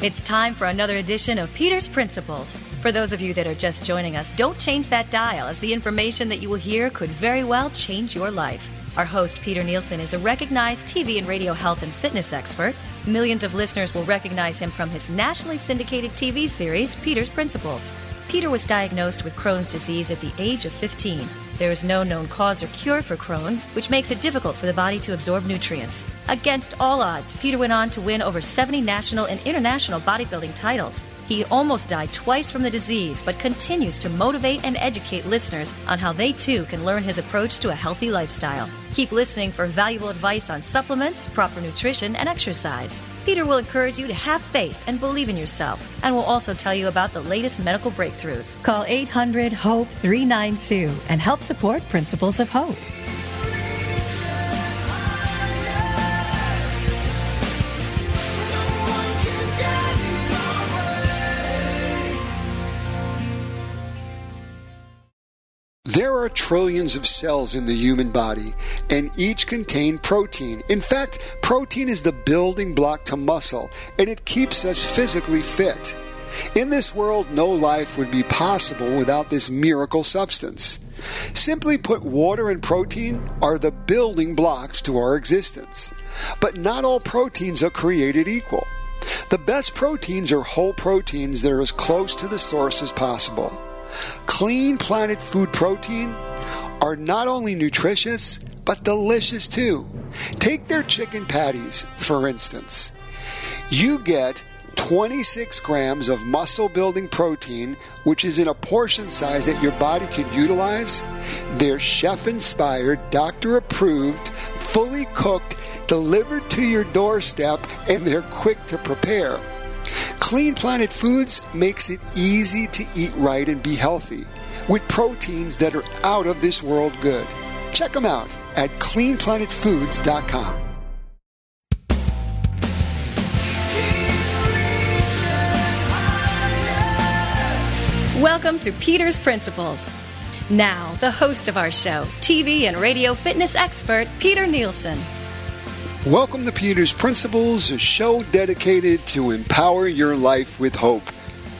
It's time for another edition of Peter's Principles. For those of you that are just joining us, don't change that dial, as the information that you will hear could very well change your life. Our host, Peter Nielsen, is a recognized TV and radio health and fitness expert. Millions of listeners will recognize him from his nationally syndicated TV series, Peter's Principles. Peter was diagnosed with Crohn's disease at the age of 15. There is no known cause or cure for Crohn's, which makes it difficult for the body to absorb nutrients. Against all odds, Peter went on to win over 70 national and international bodybuilding titles. He almost died twice from the disease, but continues to motivate and educate listeners on how they too can learn his approach to a healthy lifestyle. Keep listening for valuable advice on supplements, proper nutrition, and exercise. Peter will encourage you to have faith and believe in yourself, and will also tell you about the latest medical breakthroughs. Call 800 HOPE 392 and help support Principles of Hope. There are trillions of cells in the human body, and each contain protein. In fact, protein is the building block to muscle, and it keeps us physically fit. In this world, no life would be possible without this miracle substance. Simply put, water and protein are the building blocks to our existence. But not all proteins are created equal. The best proteins are whole proteins that are as close to the source as possible. Clean Planet Food Protein are not only nutritious, but delicious too. Take their chicken patties, for instance. You get 26 grams of muscle building protein, which is in a portion size that your body could utilize. They're chef inspired, doctor approved, fully cooked, delivered to your doorstep, and they're quick to prepare. Clean Planet Foods makes it easy to eat right and be healthy with proteins that are out of this world good. Check them out at cleanplanetfoods.com. Welcome to Peter's Principles. Now, the host of our show, TV and radio fitness expert, Peter Nielsen. Welcome to Peter's Principles, a show dedicated to empower your life with hope.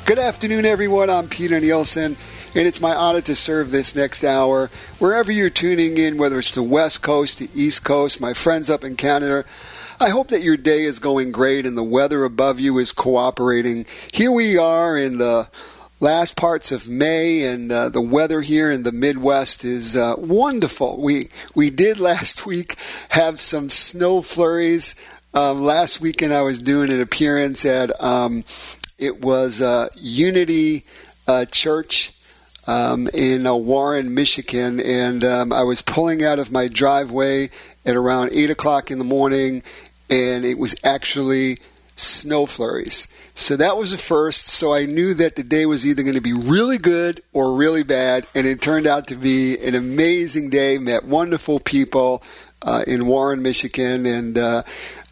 Good afternoon, everyone. I'm Peter Nielsen, and it's my honor to serve this next hour. Wherever you're tuning in, whether it's the West Coast, the East Coast, my friends up in Canada, I hope that your day is going great and the weather above you is cooperating. Here we are in the last parts of May, and uh, the weather here in the Midwest is uh, wonderful. We we did last week have some snow flurries. Um, last weekend, I was doing an appearance at um, it was uh, Unity Church. Um, in uh, Warren, Michigan, and um, I was pulling out of my driveway at around eight o'clock in the morning, and it was actually snow flurries. So that was the first. So I knew that the day was either going to be really good or really bad, and it turned out to be an amazing day. Met wonderful people uh, in Warren, Michigan, and uh,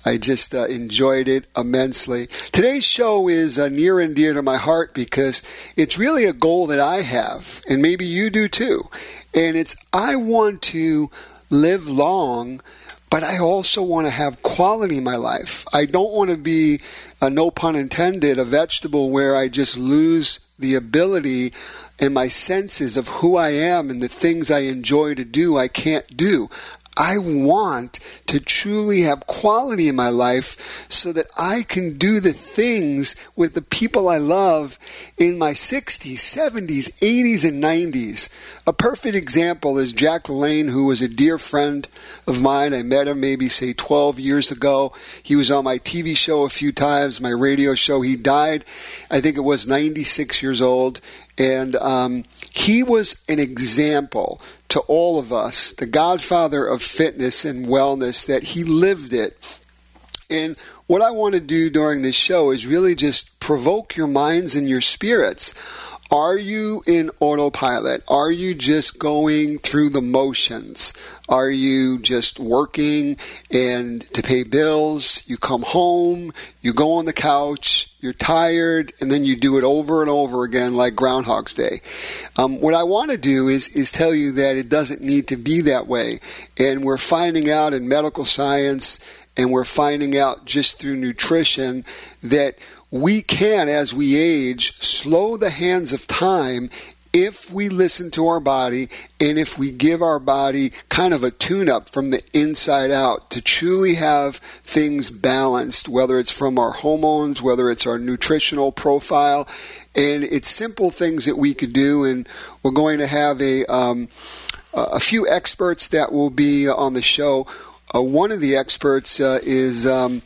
I just uh, enjoyed it immensely. Today's show is uh, near and dear to my heart because it's really a goal that I have, and maybe you do too. And it's I want to live long but I also want to have quality in my life. I don't want to be, uh, no pun intended, a vegetable where I just lose the ability and my senses of who I am and the things I enjoy to do, I can't do. I want to truly have quality in my life so that I can do the things with the people I love in my 60s, 70s, 80s, and 90s. A perfect example is Jack Lane, who was a dear friend of mine. I met him maybe, say, 12 years ago. He was on my TV show a few times, my radio show. He died, I think it was 96 years old. And um, he was an example to all of us, the godfather of fitness and wellness, that he lived it. And what I want to do during this show is really just provoke your minds and your spirits. Are you in autopilot? Are you just going through the motions? Are you just working and to pay bills? You come home, you go on the couch, you're tired, and then you do it over and over again like Groundhog's Day. Um, what I want to do is, is tell you that it doesn't need to be that way. And we're finding out in medical science and we're finding out just through nutrition that we can, as we age, slow the hands of time if we listen to our body and if we give our body kind of a tune up from the inside out to truly have things balanced, whether it's from our hormones, whether it's our nutritional profile. And it's simple things that we could do. And we're going to have a, um, a few experts that will be on the show. Uh, one of the experts uh, is. Um,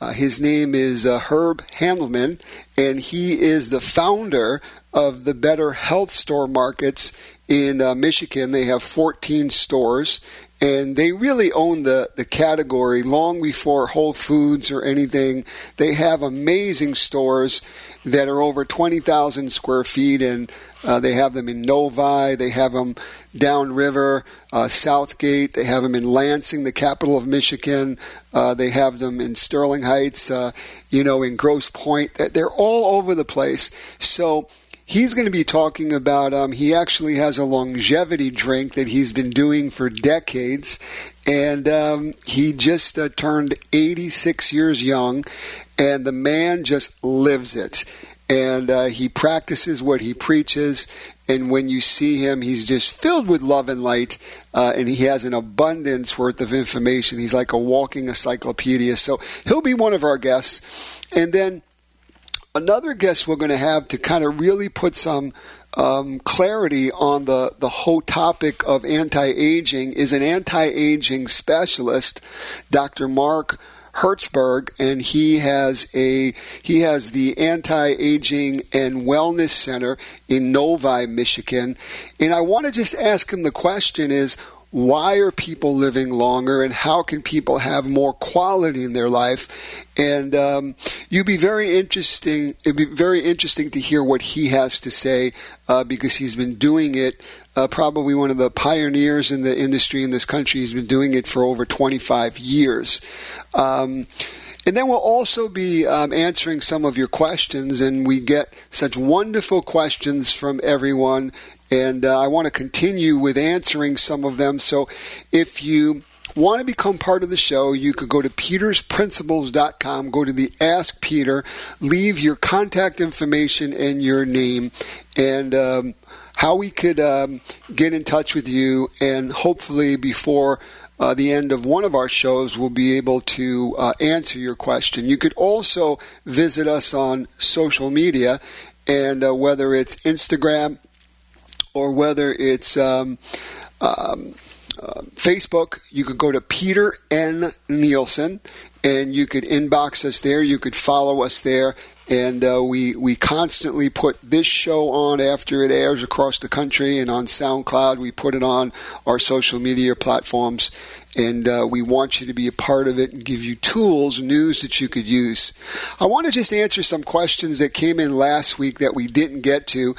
uh, his name is uh, Herb Handelsman, and he is the founder of the Better Health Store Markets in uh, Michigan. They have 14 stores, and they really own the, the category long before Whole Foods or anything. They have amazing stores that are over 20,000 square feet, and uh, they have them in Novi, they have them downriver, uh, Southgate, they have them in Lansing, the capital of Michigan, uh, they have them in Sterling Heights, uh, you know, in Grosse Pointe. They're all over the place. So he's going to be talking about, um, he actually has a longevity drink that he's been doing for decades. And um, he just uh, turned 86 years young, and the man just lives it and uh, he practices what he preaches. And when you see him, he's just filled with love and light, uh, and he has an abundance worth of information. He's like a walking encyclopedia. So he'll be one of our guests. And then another guest we're going to have to kind of really put some um, clarity on the, the whole topic of anti aging is an anti aging specialist, Dr. Mark Hertzberg, and he has a he has the anti-aging and wellness center in Novi, Michigan. And I want to just ask him the question: Is why are people living longer and how can people have more quality in their life? And um, you'd be very interesting it'd be very interesting to hear what he has to say uh, because he's been doing it uh, probably one of the pioneers in the industry in this country. He's been doing it for over 25 years. Um, and then we'll also be um, answering some of your questions, and we get such wonderful questions from everyone and uh, I want to continue with answering some of them. So if you want to become part of the show, you could go to petersprinciples.com, go to the Ask Peter, leave your contact information and your name, and um, how we could um, get in touch with you, and hopefully before. Uh, the end of one of our shows, we'll be able to uh, answer your question. You could also visit us on social media, and uh, whether it's Instagram, or whether it's um, um, uh, Facebook, you could go to Peter N. Nielsen and you could inbox us there. You could follow us there. And uh, we, we constantly put this show on after it airs across the country and on SoundCloud. We put it on our social media platforms. And uh, we want you to be a part of it and give you tools, news that you could use. I want to just answer some questions that came in last week that we didn't get to.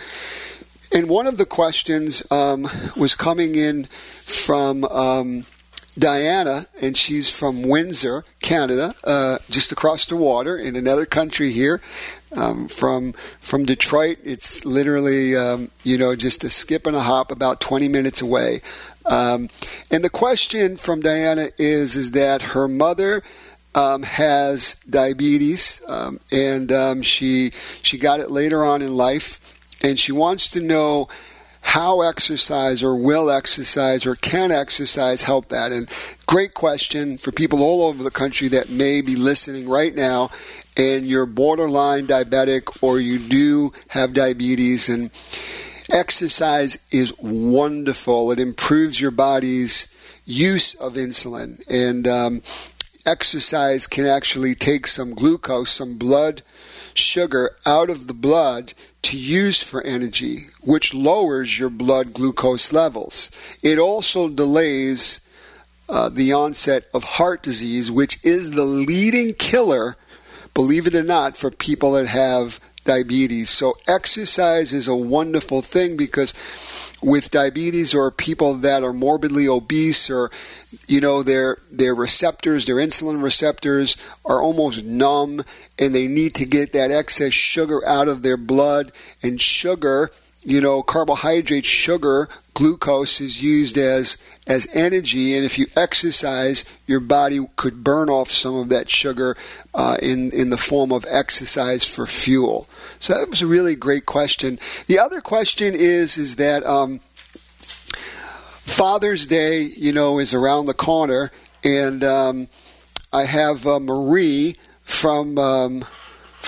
And one of the questions um, was coming in from um, Diana, and she's from Windsor, Canada, uh, just across the water in another country here. Um, from from Detroit, it's literally um, you know just a skip and a hop, about 20 minutes away. Um, and the question from Diana is is that her mother. Um, has diabetes, um, and um, she she got it later on in life, and she wants to know how exercise or will exercise or can exercise help that? And great question for people all over the country that may be listening right now and you're borderline diabetic or you do have diabetes and exercise is wonderful. It improves your body's use of insulin and um, exercise can actually take some glucose, some blood sugar out of the blood to use for energy, which lowers your blood glucose levels. It also delays uh, the onset of heart disease, which is the leading killer, believe it or not, for people that have diabetes. So exercise is a wonderful thing because with diabetes or people that are morbidly obese or you know their their receptors their insulin receptors are almost numb and they need to get that excess sugar out of their blood. And sugar you know, carbohydrate, sugar, glucose is used as as energy, and if you exercise, your body could burn off some of that sugar uh, in in the form of exercise for fuel. So that was a really great question. The other question is is that um, Father's Day, you know, is around the corner, and um, I have uh, Marie from. Um,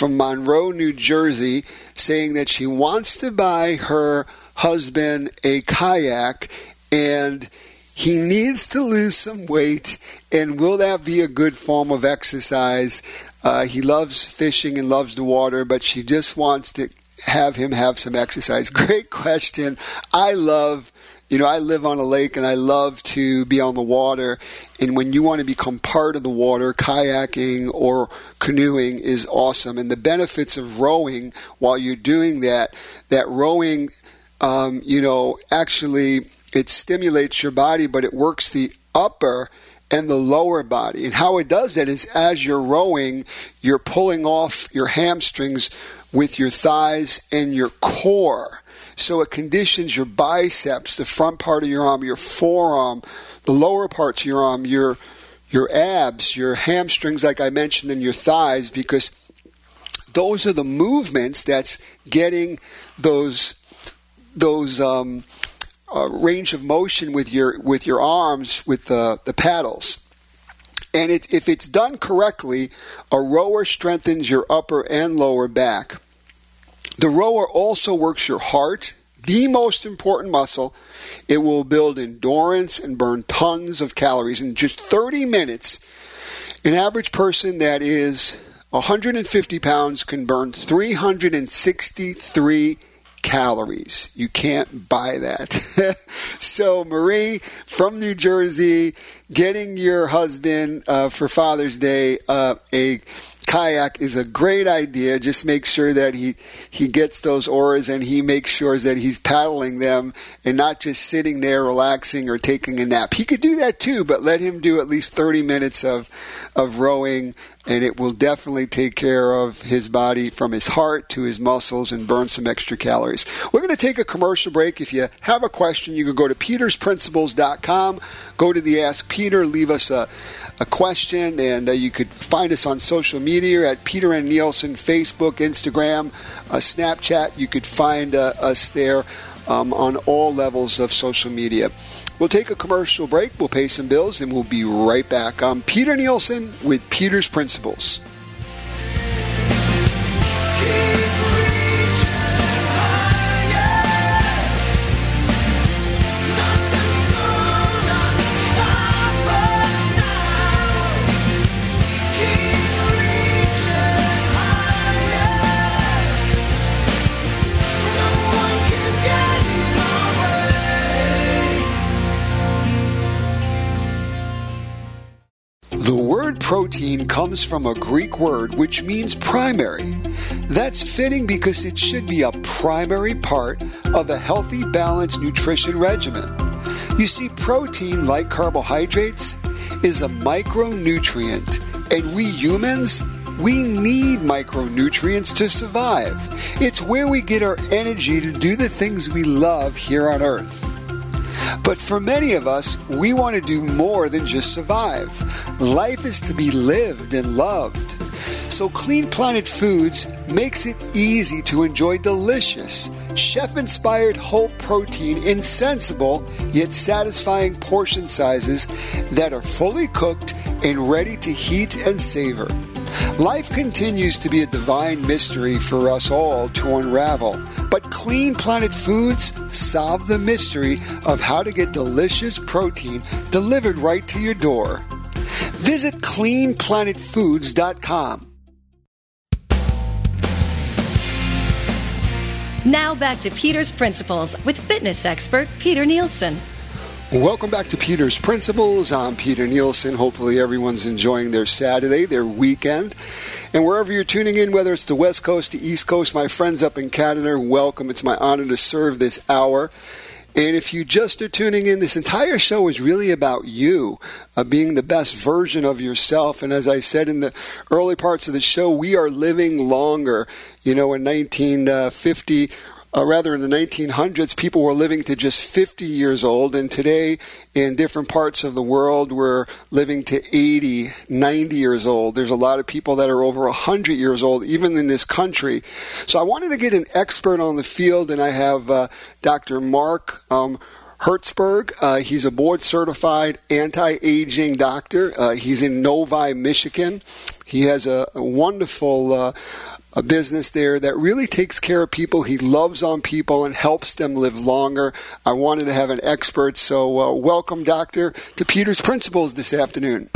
from Monroe, New Jersey, saying that she wants to buy her husband a kayak and he needs to lose some weight. And will that be a good form of exercise? Uh, he loves fishing and loves the water, but she just wants to have him have some exercise. Great question. I love you know, I live on a lake and I love to be on the water. And when you want to become part of the water, kayaking or canoeing is awesome. And the benefits of rowing while you're doing that, that rowing, um, you know, actually it stimulates your body, but it works the upper and the lower body. And how it does that is as you're rowing, you're pulling off your hamstrings with your thighs and your core. So it conditions your biceps, the front part of your arm, your forearm, the lower parts of your arm, your your abs, your hamstrings, like I mentioned, and your thighs, because those are the movements that's getting those those um, uh, range of motion with your with your arms with the the paddles. And it, if it's done correctly, a rower strengthens your upper and lower back. The rower also works your heart, the most important muscle. It will build endurance and burn tons of calories in just 30 minutes. An average person that is 150 pounds can burn 363 calories. You can't buy that. so, Marie from New Jersey, getting your husband uh, for Father's Day uh, a kayak is a great idea. Just make sure that he, he gets those oars and he makes sure that he's paddling them and not just sitting there relaxing or taking a nap. He could do that too, but let him do at least 30 minutes of, of rowing and it will definitely take care of his body from his heart to his muscles and burn some extra calories. We're going to take a commercial break. If you have a question, you can go to petersprinciples.com, go to the Ask Peter, leave us a a question, and uh, you could find us on social media at Peter N. Nielsen, Facebook, Instagram, uh, Snapchat. You could find uh, us there um, on all levels of social media. We'll take a commercial break, we'll pay some bills, and we'll be right back. I'm Peter Nielsen with Peter's Principles. Protein comes from a Greek word which means primary. That's fitting because it should be a primary part of a healthy, balanced nutrition regimen. You see, protein, like carbohydrates, is a micronutrient, and we humans, we need micronutrients to survive. It's where we get our energy to do the things we love here on Earth. But for many of us, we want to do more than just survive. Life is to be lived and loved. So Clean Planet Foods makes it easy to enjoy delicious, chef inspired whole protein in sensible yet satisfying portion sizes that are fully cooked and ready to heat and savor. Life continues to be a divine mystery for us all to unravel, but Clean Planet Foods solve the mystery of how to get delicious protein delivered right to your door. Visit cleanplanetfoods.com. Now back to Peter's Principles with fitness expert Peter Nielsen. Welcome back to Peter's Principles. I'm Peter Nielsen. Hopefully, everyone's enjoying their Saturday, their weekend. And wherever you're tuning in, whether it's the West Coast, the East Coast, my friends up in Canada, welcome. It's my honor to serve this hour. And if you just are tuning in, this entire show is really about you uh, being the best version of yourself. And as I said in the early parts of the show, we are living longer. You know, in 1950, uh, rather in the 1900s, people were living to just 50 years old, and today in different parts of the world, we're living to 80, 90 years old. There's a lot of people that are over 100 years old, even in this country. So I wanted to get an expert on the field, and I have uh, Dr. Mark. Um, Hertzberg. Uh, he's a board certified anti aging doctor. Uh, he's in Novi, Michigan. He has a, a wonderful uh, a business there that really takes care of people. He loves on people and helps them live longer. I wanted to have an expert, so uh, welcome, Doctor, to Peter's Principles this afternoon.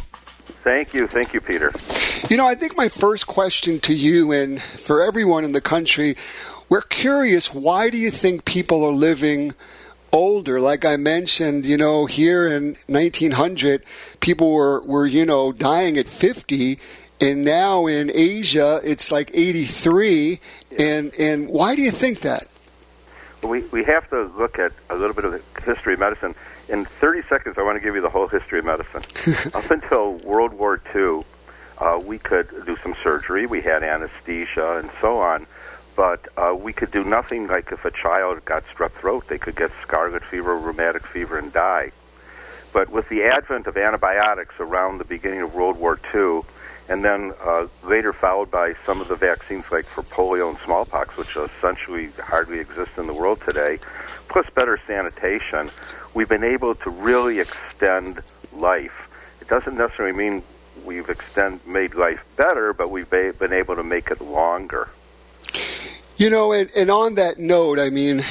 Thank you. Thank you, Peter. You know, I think my first question to you and for everyone in the country, we're curious why do you think people are living older. Like I mentioned, you know, here in 1900, people were, were you know, dying at 50 and now in Asia it's like 83. And and why do you think that? We we have to look at a little bit of the history of medicine. In 30 seconds, I want to give you the whole history of medicine. Up until World War II, uh, we could do some surgery. We had anesthesia and so on. But uh, we could do nothing like if a child got strep throat, they could get scarlet fever, rheumatic fever, and die. But with the advent of antibiotics around the beginning of World War II, and then uh, later followed by some of the vaccines like for polio and smallpox, which essentially hardly exist in the world today, plus better sanitation, we've been able to really extend life. It doesn't necessarily mean we've extend made life better, but we've been able to make it longer. You know, and, and on that note, I mean,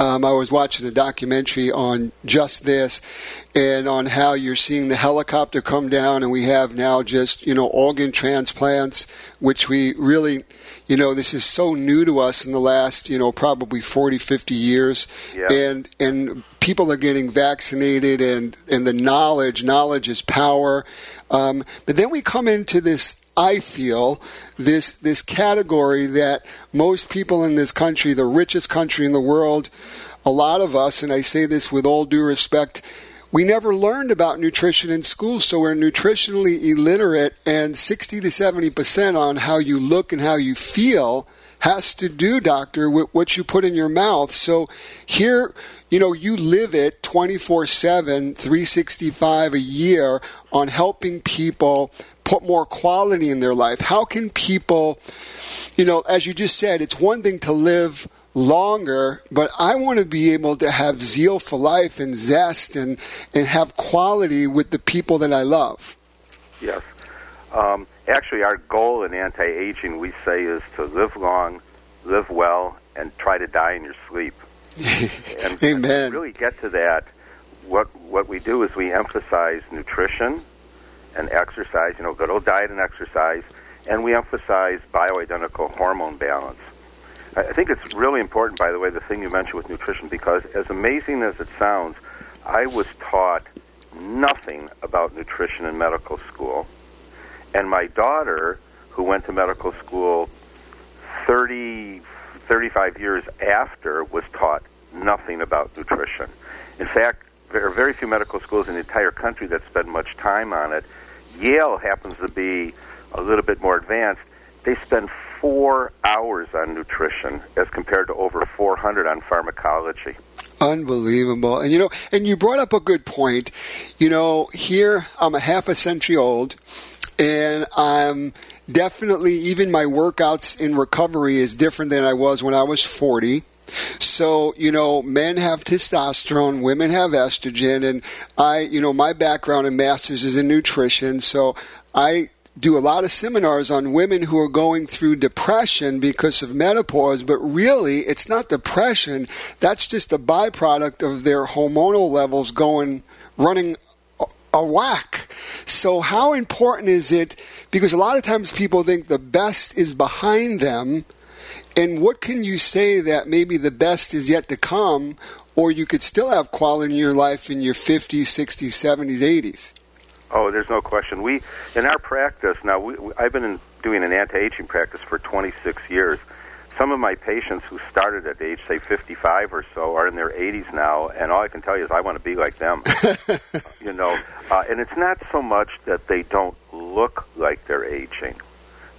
um, I was watching a documentary on just this and on how you're seeing the helicopter come down, and we have now just, you know, organ transplants, which we really, you know, this is so new to us in the last, you know, probably 40, 50 years. Yeah. And, and people are getting vaccinated, and, and the knowledge, knowledge is power. Um, but then we come into this I feel this this category that most people in this country, the richest country in the world, a lot of us, and I say this with all due respect, we never learned about nutrition in school, so we're nutritionally illiterate, and 60 to 70 percent on how you look and how you feel has to do, doctor, with what you put in your mouth. So here, you know, you live it 24 7, 365 a year on helping people put more quality in their life? How can people, you know, as you just said, it's one thing to live longer, but I want to be able to have zeal for life and zest and, and have quality with the people that I love. Yes. Um, actually, our goal in anti aging, we say, is to live long, live well, and try to die in your sleep. and, Amen. To really get to that, what, what we do is we emphasize nutrition and exercise, you know, good old diet and exercise, and we emphasize bioidentical hormone balance. I think it's really important, by the way, the thing you mentioned with nutrition, because as amazing as it sounds, I was taught nothing about nutrition in medical school. And my daughter, who went to medical school 30, 35 years after, was taught nothing about nutrition. In fact, there are very few medical schools in the entire country that spend much time on it. Yale happens to be a little bit more advanced. They spend four hours on nutrition as compared to over 400 on pharmacology. Unbelievable. And you know, and you brought up a good point. You know, here I'm a half a century old and I'm definitely even my workouts in recovery is different than I was when I was 40. So, you know, men have testosterone, women have estrogen, and I, you know, my background in masters is in nutrition, so I do a lot of seminars on women who are going through depression because of menopause, but really it's not depression. That's just a byproduct of their hormonal levels going, running a whack. So, how important is it? Because a lot of times people think the best is behind them and what can you say that maybe the best is yet to come? or you could still have quality in your life in your 50s, 60s, 70s, 80s. Oh, there's no question. We in our practice now. We, I've been in, doing an anti-aging practice for 26 years. Some of my patients who started at age say 55 or so are in their 80s now, and all I can tell you is I want to be like them. you know, uh, and it's not so much that they don't look like they're aging;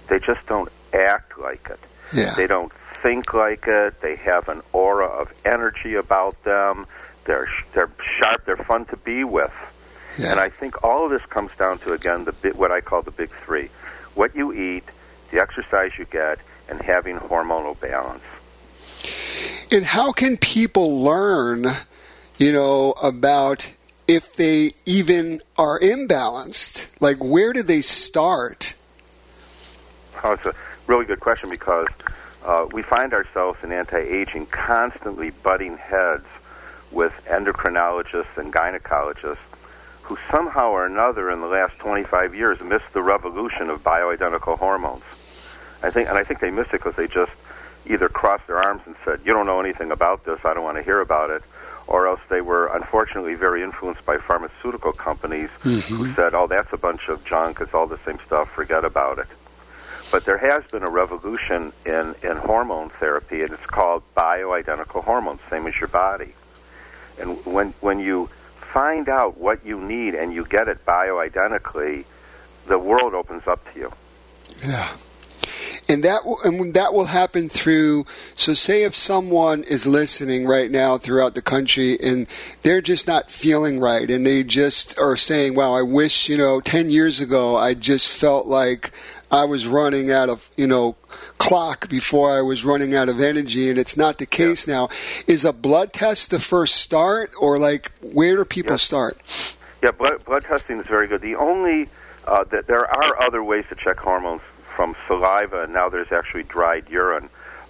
they just don't act like it. Yeah. They don't think like it. They have an aura of energy about them. They're they're sharp. They're fun to be with. Yeah. And I think all of this comes down to again the bit, what I call the big three: what you eat, the exercise you get, and having hormonal balance. And how can people learn, you know, about if they even are imbalanced? Like, where do they start? Oh, it's a really good question because uh, we find ourselves in anti-aging constantly butting heads with endocrinologists and gynecologists who somehow or another in the last 25 years missed the revolution of bioidentical hormones. I think, and I think they missed it because they just either crossed their arms and said, "You don't know anything about this. I don't want to hear about it," or else they were unfortunately very influenced by pharmaceutical companies who said, "Oh, that's a bunch of junk. It's all the same stuff. Forget about it." But there has been a revolution in, in hormone therapy, and it's called bioidentical hormones, same as your body. And when when you find out what you need and you get it bioidentically, the world opens up to you. Yeah. And that and that will happen through. So, say if someone is listening right now throughout the country and they're just not feeling right, and they just are saying, "Wow, I wish you know, ten years ago, I just felt like I was running out of you know clock before I was running out of energy, and it's not the case yeah. now." Is a blood test the first start, or like where do people yeah. start? Yeah, blood blood testing is very good. The only uh, that there are other ways to check hormones from saliva, and now there's actually dried urine.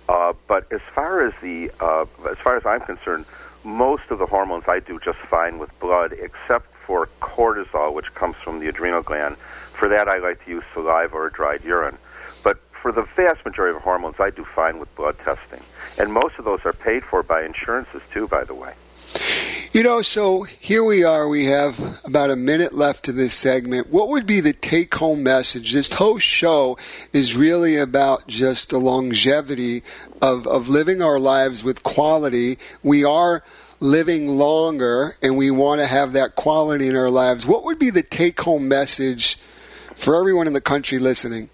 Uh, but as far as the uh, as far as I'm concerned, most of the hormones I do just fine with blood, except for cortisol, which comes from the adrenal gland. For that, I like to use saliva or dried urine. But for the vast majority of hormones, I do fine with blood testing, and most of those are paid for by insurances too. By the way. You know, so here we are. We have about a minute left to this segment. What would be the take home message? This whole show is really about just the longevity of, of living our lives with quality. We are living longer and we want to have that quality in our lives. What would be the take home message for everyone in the country listening?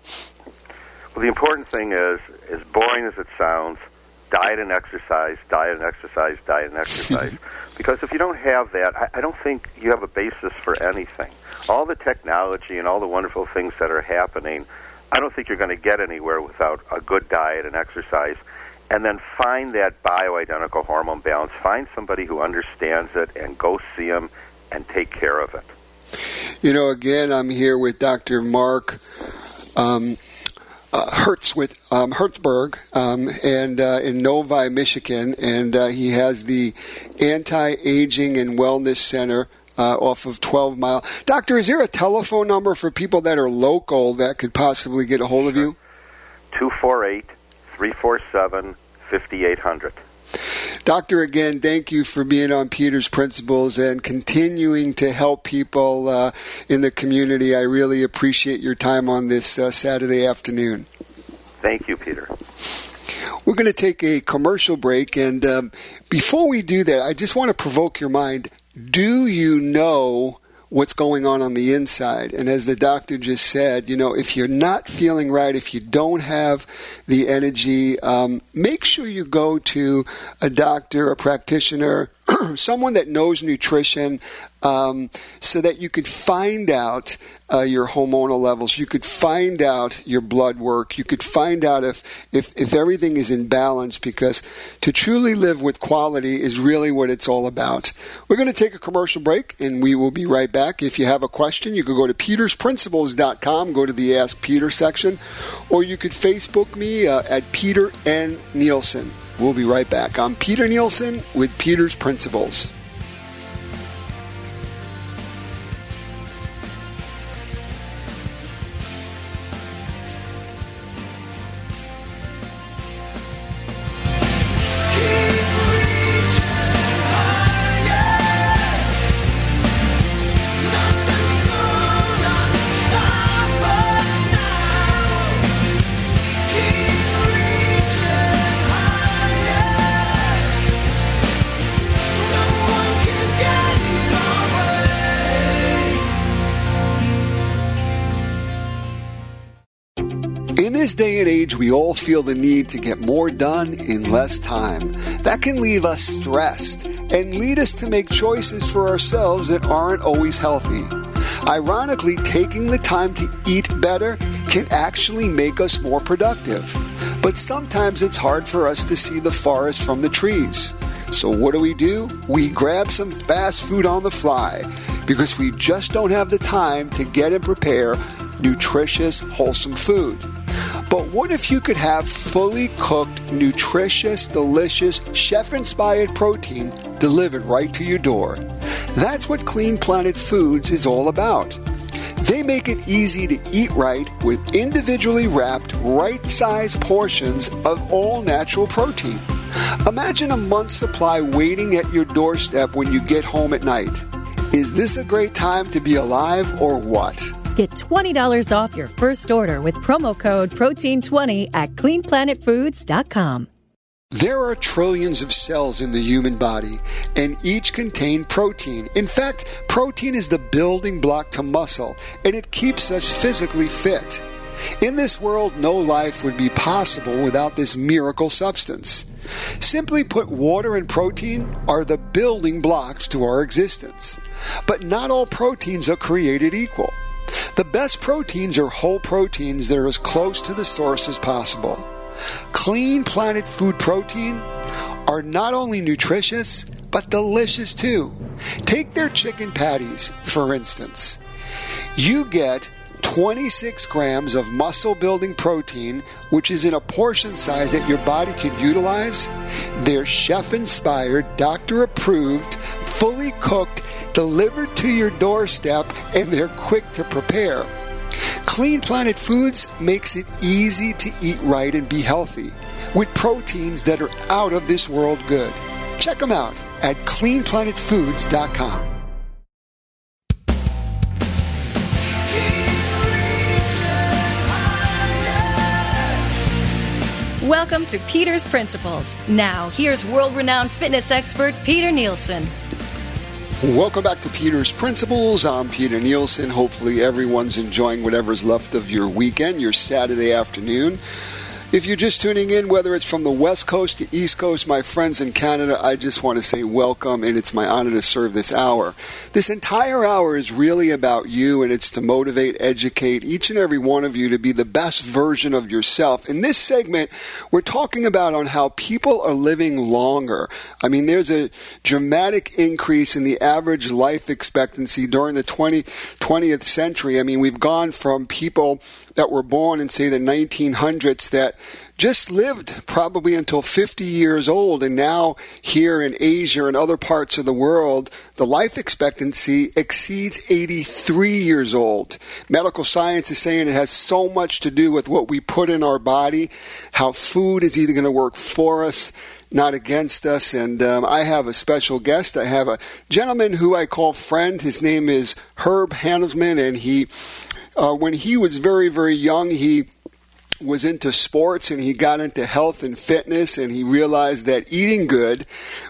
Well, the important thing is, as boring as it sounds, diet and exercise, diet and exercise, diet and exercise. because if you don't have that, I, I don't think you have a basis for anything. All the technology and all the wonderful things that are happening, I don't think you're going to get anywhere without a good diet and exercise. And then find that bioidentical hormone balance. Find somebody who understands it and go see them and take care of it. You know, again, I'm here with Dr. Mark. Um, uh, Hertz with um, Hertzberg um, and uh, in Novi, Michigan, and uh, he has the Anti-Aging and Wellness Center uh, off of 12 Mile. Doctor, is there a telephone number for people that are local that could possibly get a hold of you? 248 347 5800. Doctor, again, thank you for being on Peter's Principles and continuing to help people uh, in the community. I really appreciate your time on this uh, Saturday afternoon. Thank you, Peter. We're going to take a commercial break, and um, before we do that, I just want to provoke your mind. Do you know what's going on on the inside. And as the doctor just said, you know, if you're not feeling right, if you don't have the energy, um, make sure you go to a doctor, a practitioner, someone that knows nutrition, um, so that you could find out uh, your hormonal levels. You could find out your blood work. You could find out if, if, if everything is in balance because to truly live with quality is really what it's all about. We're going to take a commercial break and we will be right back. If you have a question, you could go to petersprinciples.com, go to the Ask Peter section, or you could Facebook me uh, at Peter N. Nielsen. We'll be right back. I'm Peter Nielsen with Peter's Principles. All feel the need to get more done in less time. That can leave us stressed and lead us to make choices for ourselves that aren't always healthy. Ironically, taking the time to eat better can actually make us more productive. But sometimes it's hard for us to see the forest from the trees. So, what do we do? We grab some fast food on the fly because we just don't have the time to get and prepare nutritious, wholesome food. But what if you could have fully cooked, nutritious, delicious, chef inspired protein delivered right to your door? That's what Clean Planet Foods is all about. They make it easy to eat right with individually wrapped, right sized portions of all natural protein. Imagine a month's supply waiting at your doorstep when you get home at night. Is this a great time to be alive or what? Get $20 off your first order with promo code PROTEIN20 at cleanplanetfoods.com. There are trillions of cells in the human body, and each contain protein. In fact, protein is the building block to muscle, and it keeps us physically fit. In this world, no life would be possible without this miracle substance. Simply put, water and protein are the building blocks to our existence. But not all proteins are created equal. The best proteins are whole proteins that are as close to the source as possible. Clean Planet Food Protein are not only nutritious, but delicious too. Take their chicken patties, for instance. You get 26 grams of muscle building protein, which is in a portion size that your body could utilize. They're chef inspired, doctor approved, fully cooked, delivered to your doorstep, and they're quick to prepare. Clean Planet Foods makes it easy to eat right and be healthy with proteins that are out of this world good. Check them out at cleanplanetfoods.com. Welcome to Peter's Principles. Now, here's world renowned fitness expert Peter Nielsen. Welcome back to Peter's Principles. I'm Peter Nielsen. Hopefully, everyone's enjoying whatever's left of your weekend, your Saturday afternoon. If you're just tuning in, whether it's from the West Coast to East Coast, my friends in Canada, I just want to say welcome and it's my honor to serve this hour. This entire hour is really about you and it's to motivate, educate each and every one of you to be the best version of yourself. In this segment, we're talking about on how people are living longer. I mean, there's a dramatic increase in the average life expectancy during the 20, 20th century. I mean, we've gone from people that were born in, say, the 1900s that just lived probably until 50 years old. And now, here in Asia and other parts of the world, the life expectancy exceeds 83 years old. Medical science is saying it has so much to do with what we put in our body, how food is either going to work for us not against us. And um, I have a special guest. I have a gentleman who I call friend. His name is Herb Handelsman, and he uh, when he was very, very young, he was into sports and he got into health and fitness and he realized that eating good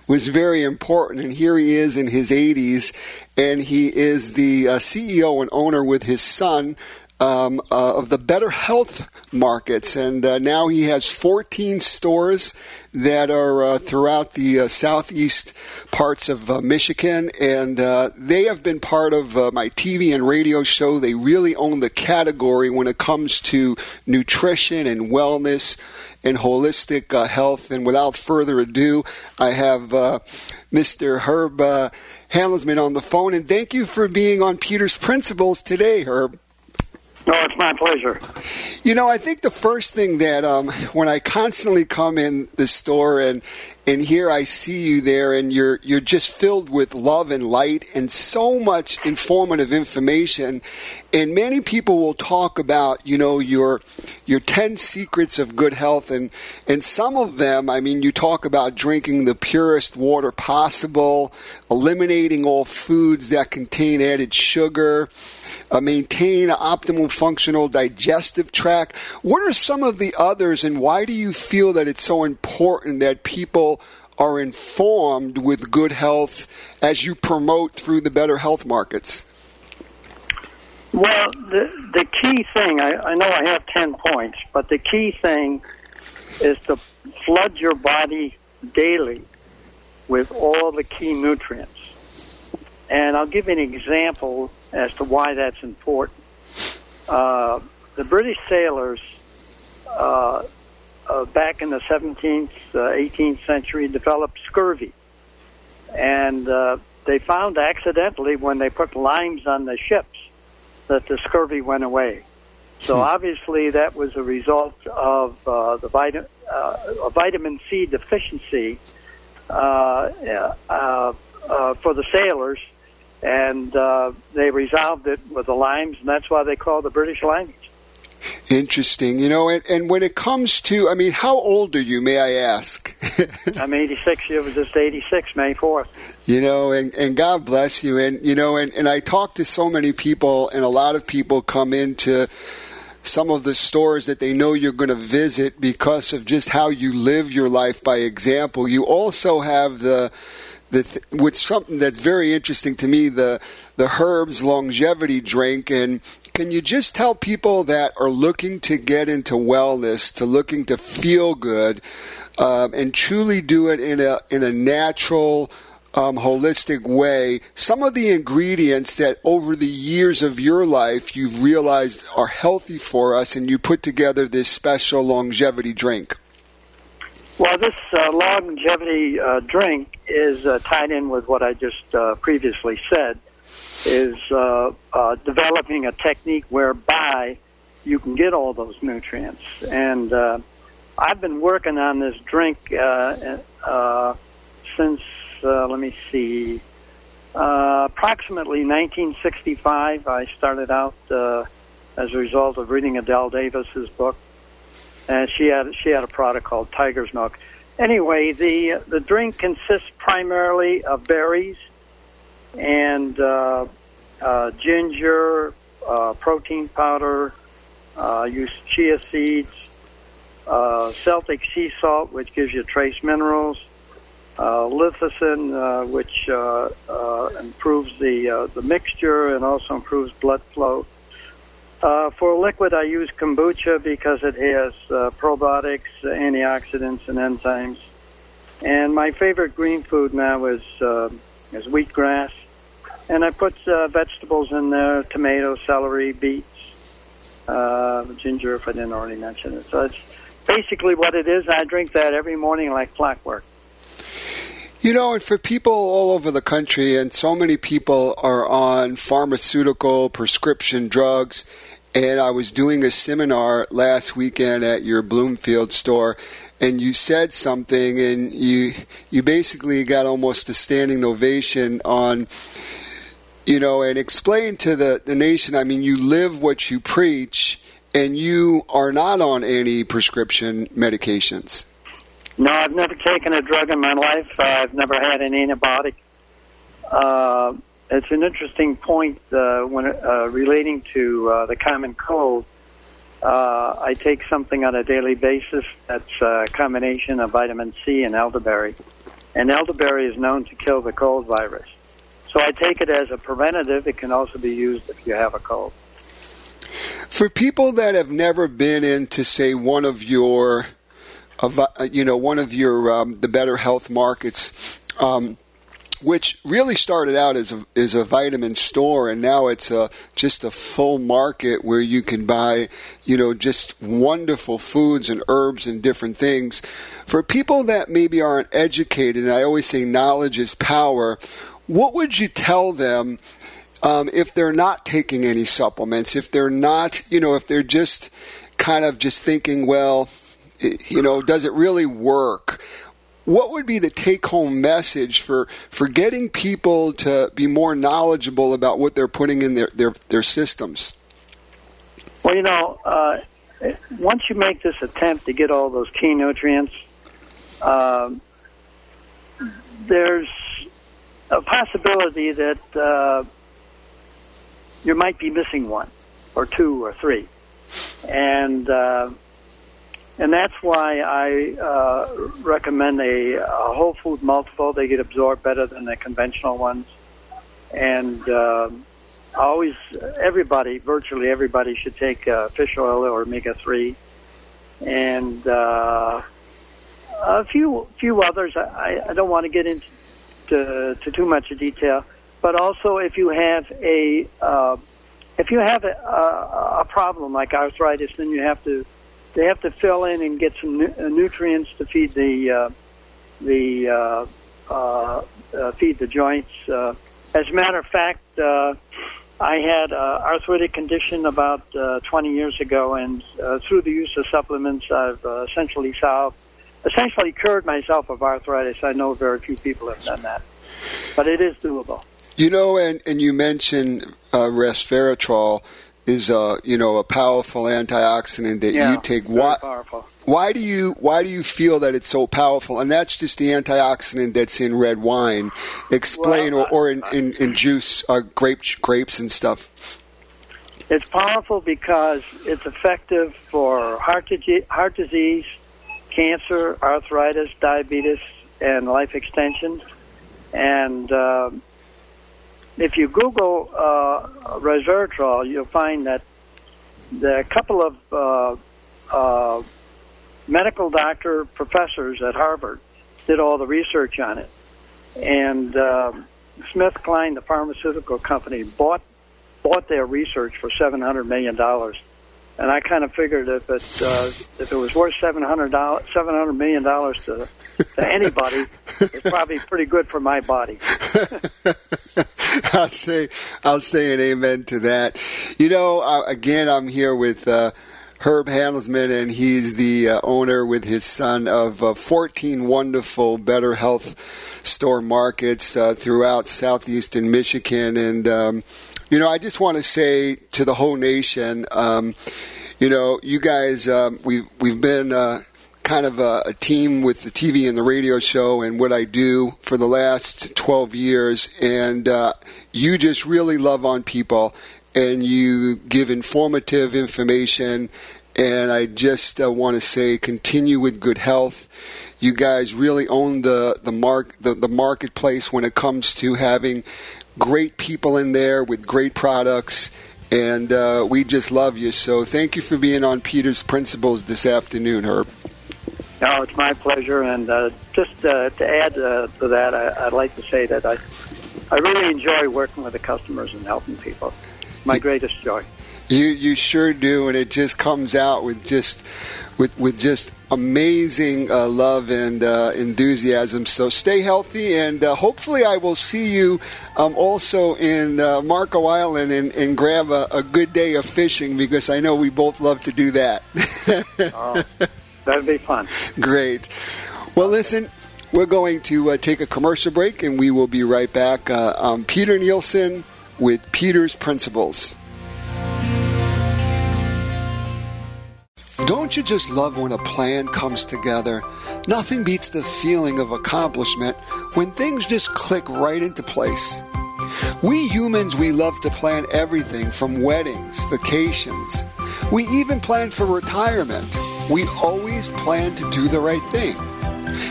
was very important. And here he is in his 80s and he is the uh, CEO and owner with his son um, uh, of the Better Health markets, and uh, now he has 14 stores that are uh, throughout the uh, southeast parts of uh, Michigan, and uh, they have been part of my TV and radio show. They really own the category when it comes to nutrition and wellness and holistic health. And without further ado, I have Mr. Herb. Handelsman on the phone, and thank you for being on Peter's Principles today, Herb. No, it's my pleasure. You know, I think the first thing that um, when I constantly come in the store and and here I see you there, and you're you're just filled with love and light and so much informative information. And many people will talk about, you know, your your ten secrets of good health, and and some of them, I mean, you talk about drinking the purest water possible, eliminating all foods that contain added sugar uh, maintain an optimal functional digestive tract. What are some of the others, and why do you feel that it's so important that people are informed with good health as you promote through the better health markets? Well, the the key thing I, I know I have ten points, but the key thing is to flood your body daily with all the key nutrients. And I'll give you an example as to why that's important. Uh, the British sailors uh, uh, back in the 17th, 18th uh, century developed scurvy. And uh, they found accidentally when they put limes on the ships that the scurvy went away. So hmm. obviously that was a result of uh, the vitamin, uh, vitamin C deficiency uh, uh, uh, for the sailors, and uh, they resolved it with the limes, and that's why they call the British limeys. Interesting. You know, and, and when it comes to, I mean, how old are you, may I ask? I'm 86. It was just 86, May 4th. You know, and, and God bless you. And, you know, and, and I talk to so many people, and a lot of people come into some of the stores that they know you're going to visit because of just how you live your life by example. You also have the the something that's very interesting to me the the herbs longevity drink and can you just tell people that are looking to get into wellness, to looking to feel good, um, and truly do it in a in a natural, um, holistic way, some of the ingredients that over the years of your life you've realized are healthy for us, and you put together this special longevity drink? Well, this uh, longevity uh, drink is uh, tied in with what I just uh, previously said is uh, uh, developing a technique whereby you can get all those nutrients. And uh, I've been working on this drink uh, uh, since, uh, let me see, uh, approximately 1965. I started out uh, as a result of reading Adelle Davis's book, and she had she had a product called Tiger's Milk. Anyway, the the drink consists primarily of berries and uh, uh, ginger, uh, protein powder, uh, use chia seeds, uh, Celtic sea salt, which gives you trace minerals, uh, lecithin, uh, which uh, uh, improves the uh, the mixture and also improves blood flow. Uh, for liquid, I use kombucha because it has uh, probiotics, antioxidants, and enzymes. And my favorite green food now is uh, is wheatgrass and I put uh, vegetables in there: tomato, celery, beets, uh, ginger. If I didn't already mention it, so it's basically what it is. I drink that every morning like clockwork. You know, and for people all over the country, and so many people are on pharmaceutical prescription drugs. And I was doing a seminar last weekend at your Bloomfield store, and you said something, and you you basically got almost a standing ovation on you know, and explain to the, the nation. I mean, you live what you preach, and you are not on any prescription medications. No, I've never taken a drug in my life. Uh, I've never had an antibiotic. Uh, it's an interesting point uh, when uh, relating to uh, the common cold. Uh, I take something on a daily basis that's a combination of vitamin C and elderberry. And elderberry is known to kill the cold virus. So I take it as a preventative. It can also be used if you have a cold. For people that have never been into, say, one of your, uh, you know, one of your um, the better health markets, um, which really started out as a, as a vitamin store, and now it's a, just a full market where you can buy, you know, just wonderful foods and herbs and different things. For people that maybe aren't educated, and I always say knowledge is power what would you tell them um, if they're not taking any supplements? If they're not, you know, if they're just kind of just thinking, well, you know, does it really work? What would be the take-home message for, for getting people to be more knowledgeable about what they're putting in their, their, their systems? Well, you know, uh, once you make this attempt to get all those key nutrients, um, there's a possibility that uh, you might be missing one, or two, or three, and uh, and that's why I uh, recommend a, a, whole food multiple. They get absorbed better than the conventional ones, and uh, always everybody, virtually everybody, should take uh, fish oil or omega three, and uh, a few few others. I, I don't want to get into to, to too much detail, but also if you have a uh, if you have a, a, a problem like arthritis, then you have to they have to fill in and get some nu- uh, nutrients to feed the uh, the uh, uh, uh, feed the joints. Uh, as a matter of fact, uh, I had uh, arthritic condition about uh, 20 years ago, and uh, through the use of supplements, I've uh, essentially solved, essentially cured myself of arthritis. I know very few people have done that, but it is doable. You know, and, and you mentioned uh, resveratrol is a you know a powerful antioxidant that Yeah, you take. Why powerful. why do you why do you feel that it's so powerful? And that's just the antioxidant that's in red wine. Explain Well, or, or in, in, in juice, uh, grape grapes and stuff. It's powerful because it's effective for heart, heart disease, cancer, arthritis, diabetes, and life extension. And um, if you Google uh, resveratrol, you'll find that a couple of uh, uh, medical doctor professors at Harvard did all the research on it. And um, Smith Kline, the pharmaceutical company, bought bought their research for seven hundred million dollars, and I kind of figured if it uh, if it was worth seven hundred dollars seven hundred million dollars to to anybody, it's probably pretty good for my body. I'll say I'll say an amen to that. You know, uh, again, I'm here with uh, Herb Handelsman, and he's the uh, owner with his son of uh, 14 wonderful Better Health store markets uh, throughout southeastern Michigan. And um, you know, I just want to say to the whole nation, um, you know, you guys, um, we've we've been. Kind of a, a team with the TV and the radio show and what I do for the last 12 years. And uh, you just really love on people and you give informative information. And I just uh, want to say continue with good health. You guys really own the, the, mark, the, the marketplace when it comes to having great people in there with great products. And uh, we just love you. So thank you for being on Peter's Principles this afternoon, Herb. No, it's my pleasure, and uh, just uh, to add uh, to that, I, I'd like to say that I I really enjoy working with the customers and helping people. My greatest joy. You you sure do, and it just comes out with just with with just amazing uh, love and uh, enthusiasm. So stay healthy, and uh, hopefully I will see you um, also in uh, Marco Island and, and grab a, a good day of fishing because I know we both love to do that. Oh, that'd be fun. Great. Well, listen. We're going to uh, take a commercial break and we will be right back. Uh, I'm Peter Nielsen with Peter's Principles. Don't you just love when a plan comes together? Nothing beats the feeling of accomplishment when things just click right into place. We humans, we love to plan everything from weddings, vacations. We even plan for retirement. We always plan to do the right thing.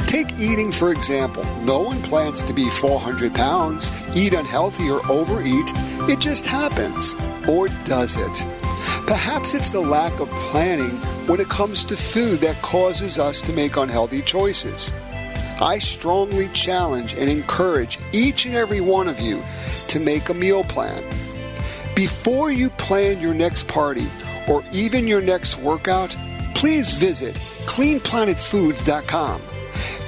Take eating, for example. No one plans to be 400 pounds, eat unhealthy, or overeat. It just happens. Or does it? Perhaps it's the lack of planning when it comes to food that causes us to make unhealthy choices. I strongly challenge and encourage each and every one of you to make a meal plan. Before you plan your next party or even your next workout, please visit cleanplanetfoods.com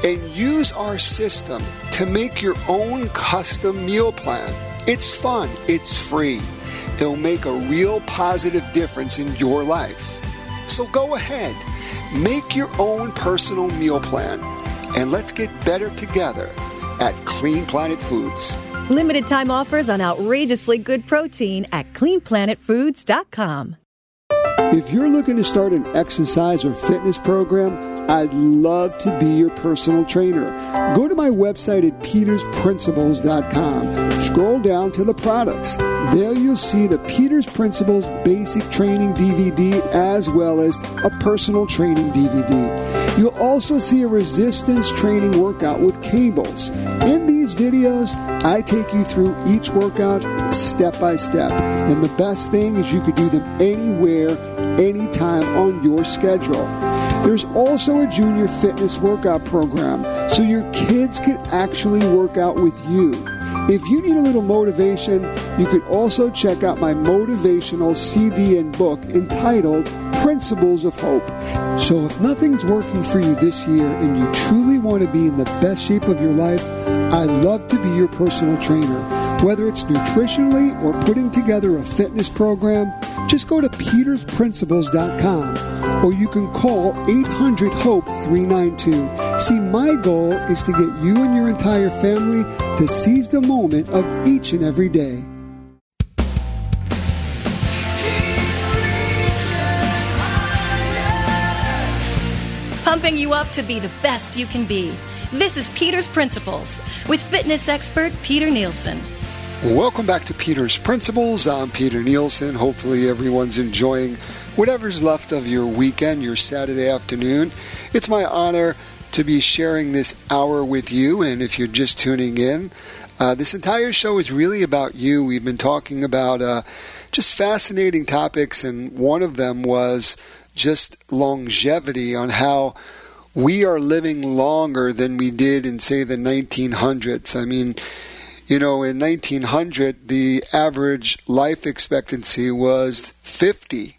and use our system to make your own custom meal plan. It's fun, it's free. It'll make a real positive difference in your life. So go ahead, make your own personal meal plan, and let's get better together at Clean Planet Foods. Limited time offers on outrageously good protein at cleanplanetfoods.com. If you're looking to start an exercise or fitness program, I'd love to be your personal trainer. Go to my website at petersprinciples.com. Scroll down to the products. There you'll see the Peters Principles Basic Training DVD as well as a personal training DVD. You'll also see a resistance training workout with cables. In these videos, I take you through each workout step by step. And the best thing is you could do them anywhere, anytime on your schedule. There's also a junior fitness workout program so your kids can actually work out with you. If you need a little motivation, you could also check out my motivational CD and book entitled Principles of Hope. So, if nothing's working for you this year and you truly want to be in the best shape of your life, I'd love to be your personal trainer. Whether it's nutritionally or putting together a fitness program, just go to petersprinciples.com or you can call 800 HOPE 392. See, my goal is to get you and your entire family to seize the moment of each and every day. Pumping you up to be the best you can be. This is Peter's Principles with fitness expert Peter Nielsen. Welcome back to Peter's Principles. I'm Peter Nielsen. Hopefully, everyone's enjoying whatever's left of your weekend, your Saturday afternoon. It's my honor to be sharing this hour with you. And if you're just tuning in, uh, this entire show is really about you. We've been talking about uh, just fascinating topics, and one of them was just longevity on how we are living longer than we did in, say, the 1900s. I mean, you know, in 1900, the average life expectancy was 50.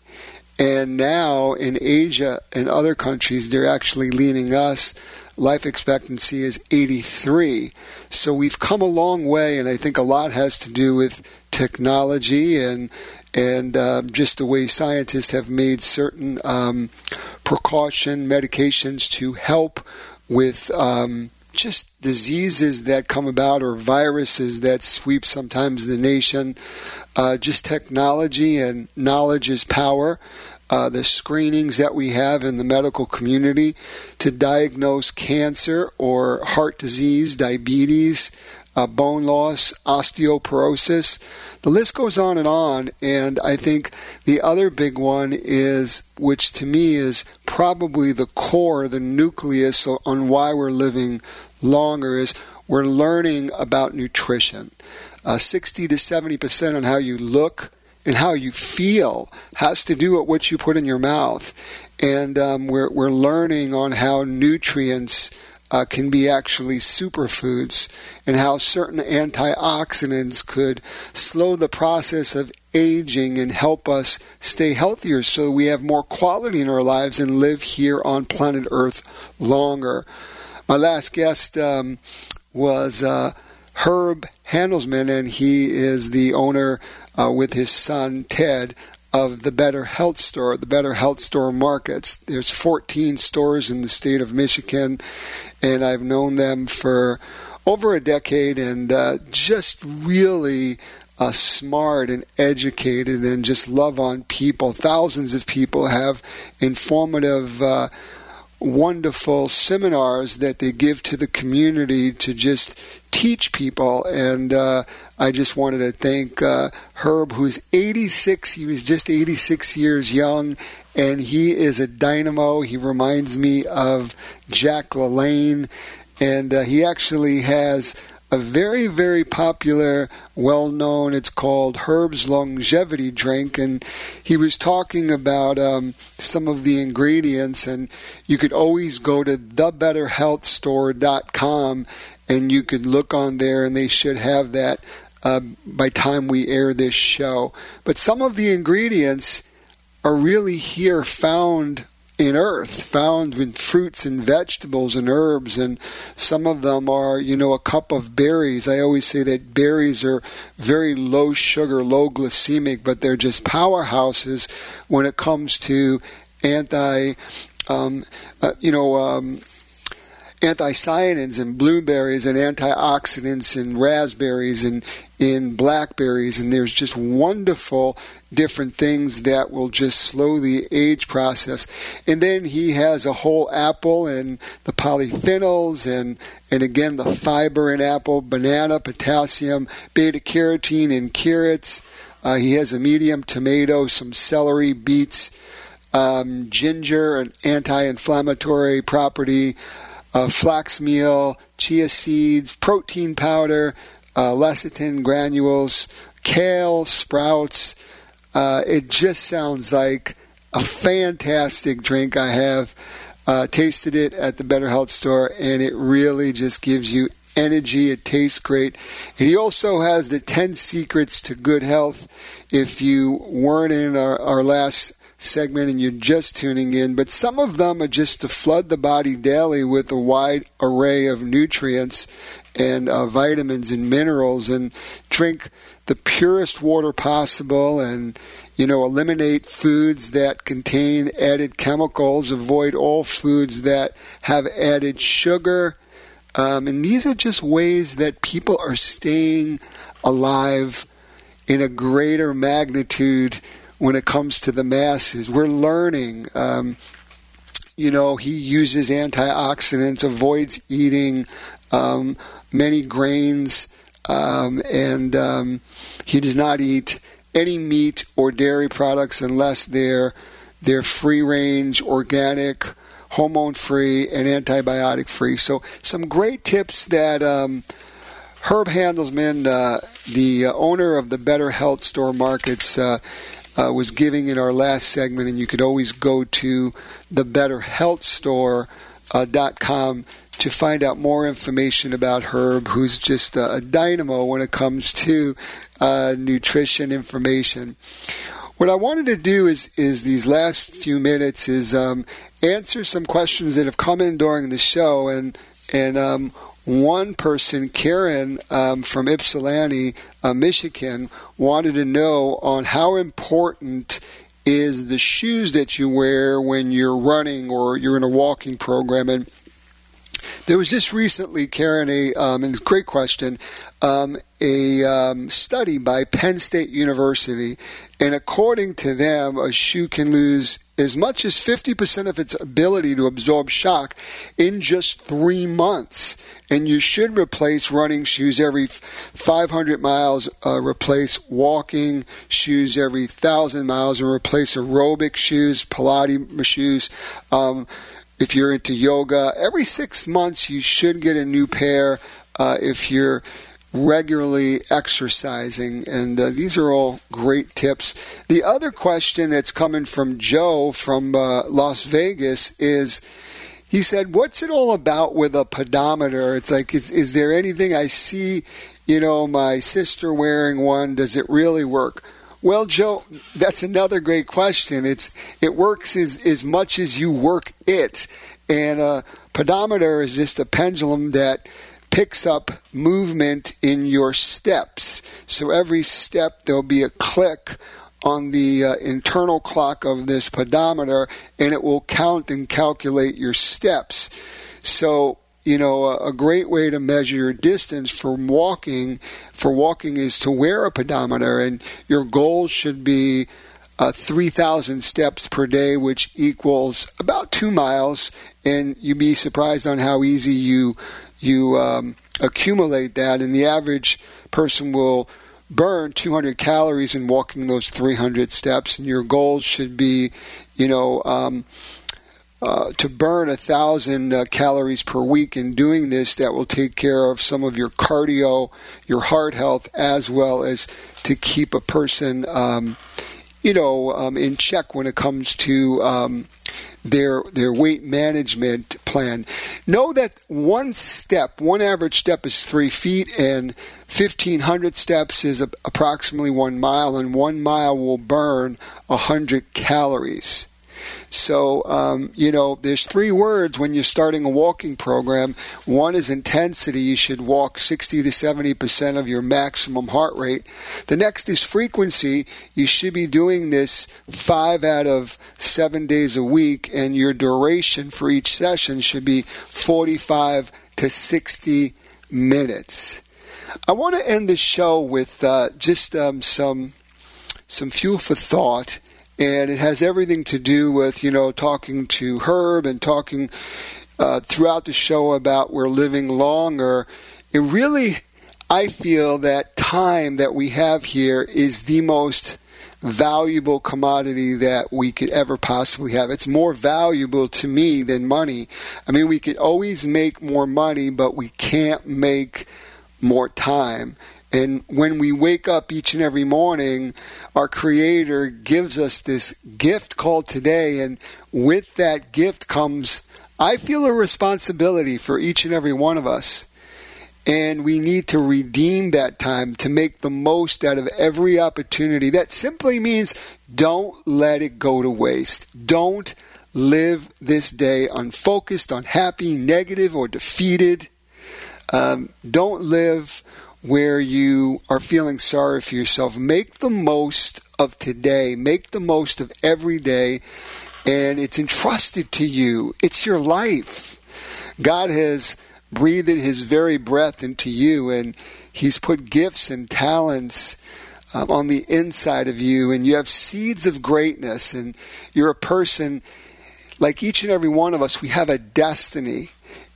And now in Asia and other countries, they're actually leading us. Life expectancy is 83. So we've come a long way, and I think a lot has to do with technology and and uh, just the way scientists have made certain um, precaution medications to help with um, just diseases that come about or viruses that sweep sometimes the nation. Uh, just technology and knowledge is power. Uh, the screenings that we have in the medical community to diagnose cancer or heart disease, diabetes, uh, bone loss, osteoporosis. The list goes on and on. And I think the other big one is, which to me is probably the core, the nucleus on why we're living longer, is we're learning about nutrition. Uh, 60 to 70% on how you look and how you feel has to do with what you put in your mouth. And um, we're, we're learning on how nutrients uh, can be actually superfoods and how certain antioxidants could slow the process of aging and help us stay healthier so we have more quality in our lives and live here on planet Earth longer. My last guest um, was uh, Herb Handelsman, and he is the owner uh, with his son Ted of the Better Health Store, the Better Health Store Markets. There's 14 stores in the state of Michigan, and I've known them for over a decade and uh, just really uh, smart and educated and just love on people. Thousands of people have informative. Wonderful seminars that they give to the community to just teach people. And uh, I just wanted to thank uh, Herb, who's 86. He was just 86 years young, and he is a dynamo. He reminds me of Jack LaLanne and uh, he actually has a very, very popular, well known, it's called Herb's Longevity Drink. And he was talking about um, some of the ingredients, and you could always go to thebetterhealthstore.com and you could look on there, and they should have that uh, by time we air this show. But some of the ingredients are really here found in earth found in fruits and vegetables and herbs and some of them are you know a cup of berries. I always say that berries are very low sugar low glycemic but they're just powerhouses when it comes to anti um, uh, you know um, anthocyanins in blueberries and antioxidants in raspberries and in blackberries and there's just wonderful different things that will just slow the age process. And then he has a whole apple and the polyphenols and and again the fiber in apple banana potassium beta carotene in carrots. Uh, he has a medium tomato some celery beets um, ginger an anti-inflammatory property uh, flax meal, chia seeds, protein powder, uh, lecithin granules, kale, sprouts. Uh, it just sounds like a fantastic drink. I have uh, tasted it at the Better Health store, and it really just gives you energy. It tastes great. And he also has the 10 secrets to good health. If you weren't in our, our last segment and you're just tuning in, but some of them are just to flood the body daily with a wide array of nutrients and uh, vitamins and minerals and drink the purest water possible and you know eliminate foods that contain added chemicals avoid all foods that have added sugar um, and these are just ways that people are staying alive in a greater magnitude when it comes to the masses. We're learning. Um, you know, he uses antioxidants, avoids eating um, many grains, um, and um, he does not eat any meat or dairy products unless they're they're free range, organic, hormone free, and antibiotic free. So, some great tips that um, Herb Handelsman, uh, the uh, owner of the Better Health Store Markets, uh, uh, was giving in our last segment, and you could always go to the BetterHealthStore.com to find out more information about Herb, who's just a, dynamo when it comes to uh, nutrition information. What I wanted to do is is these last few minutes is um, answer some questions that have come in during the show, and and um, one person, Karen um, from Ypsilanti, uh, Michigan, wanted to know on how important is the shoes that you wear when you're running or you're in a walking program. And there was just recently, Karen, a um, and great question, um, a um, study by Penn State University, and according to them, a shoe can lose as much as 50% of its ability to absorb shock in just three months. And you should replace running shoes every 500 miles, uh, replace walking shoes every 1,000 miles, and replace aerobic shoes, Pilates shoes. Um, if you're into yoga, every six months you should get a new pair. Uh, if you're regularly exercising. And uh, these are all great tips. The other question that's coming from Joe from uh, Las Vegas is he said, What's it all about with a pedometer? It's like, is, is there anything I see, you know, my sister wearing one? Does it really work? Well, Joe, that's another great question. It's it works as as much as you work it, and a pedometer is just a pendulum that picks up movement in your steps. So every step there'll be a click on the uh, internal clock of this pedometer and it will count and calculate your steps. So, you know, a, great way to measure your distance from walking for walking is to wear a pedometer and your goal should be uh, 3,000 steps per day, which equals about two miles. And you'd be surprised on how easy you you um, accumulate that, and the average person will burn 200 calories in walking those 300 steps, and your goal should be, you know, um, uh, to burn a thousand uh, calories per week in doing this. That will take care of some of your cardio, your heart health, as well as to keep a person, um, you know, um, in check when it comes to um, their their weight management plan. Know that one step, one average step is three feet, and fifteen hundred steps is a, approximately one mile, and one mile will burn hundred calories. So, um, you know, there's three words when you're starting a walking program. One is intensity. You should walk 60 to 70% of your maximum heart rate. The next is frequency. You should be doing this five out of seven days a week, and your duration for each session should be 45 to 60 minutes. I want to end the show with uh, just um, some some fuel for thought and it has everything to do with you know talking to Herb and talking uh, throughout the show about we're living longer. It really, I feel that time that we have here is the most valuable commodity that we could ever possibly have. It's more valuable to me than money. I mean, we could always make more money, but we can't make more time. And when we wake up each and every morning, our Creator gives us this gift called today. And with that gift comes, I feel a responsibility for each and every one of us. And we need to redeem that time to make the most out of every opportunity. That simply means don't let it go to waste. Don't live this day unfocused, unhappy, negative, or defeated. Um, don't live where you are feeling sorry for yourself. Make the most of today, make the most of every day, and it's entrusted to you. It's your life. God has breathed His very breath into you, and He's put gifts and talents. Um, on the inside of you, and you have seeds of greatness, and you're a person like each and every one of us. We have a destiny,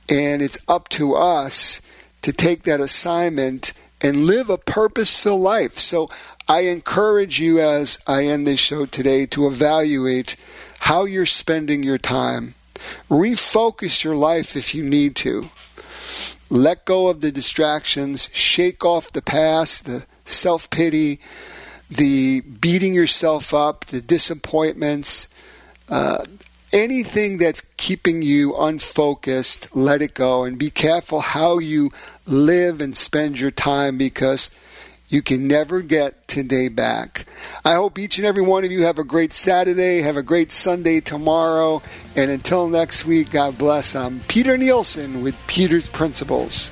and it's up to us to take that assignment and live a purposeful life. So I encourage you as I end this show today to evaluate how you're spending your time. Refocus your life if you need to. Let go of the distractions, shake off the past, the self pity, the beating yourself up, the disappointments. Uh, anything that's keeping you unfocused, let it go and be careful how you live and spend your time because you can never get today back. I hope each and every one of you have a great Saturday, have a great Sunday tomorrow, and until next week, God bless. I'm Peter Nielsen with Peter's Principles.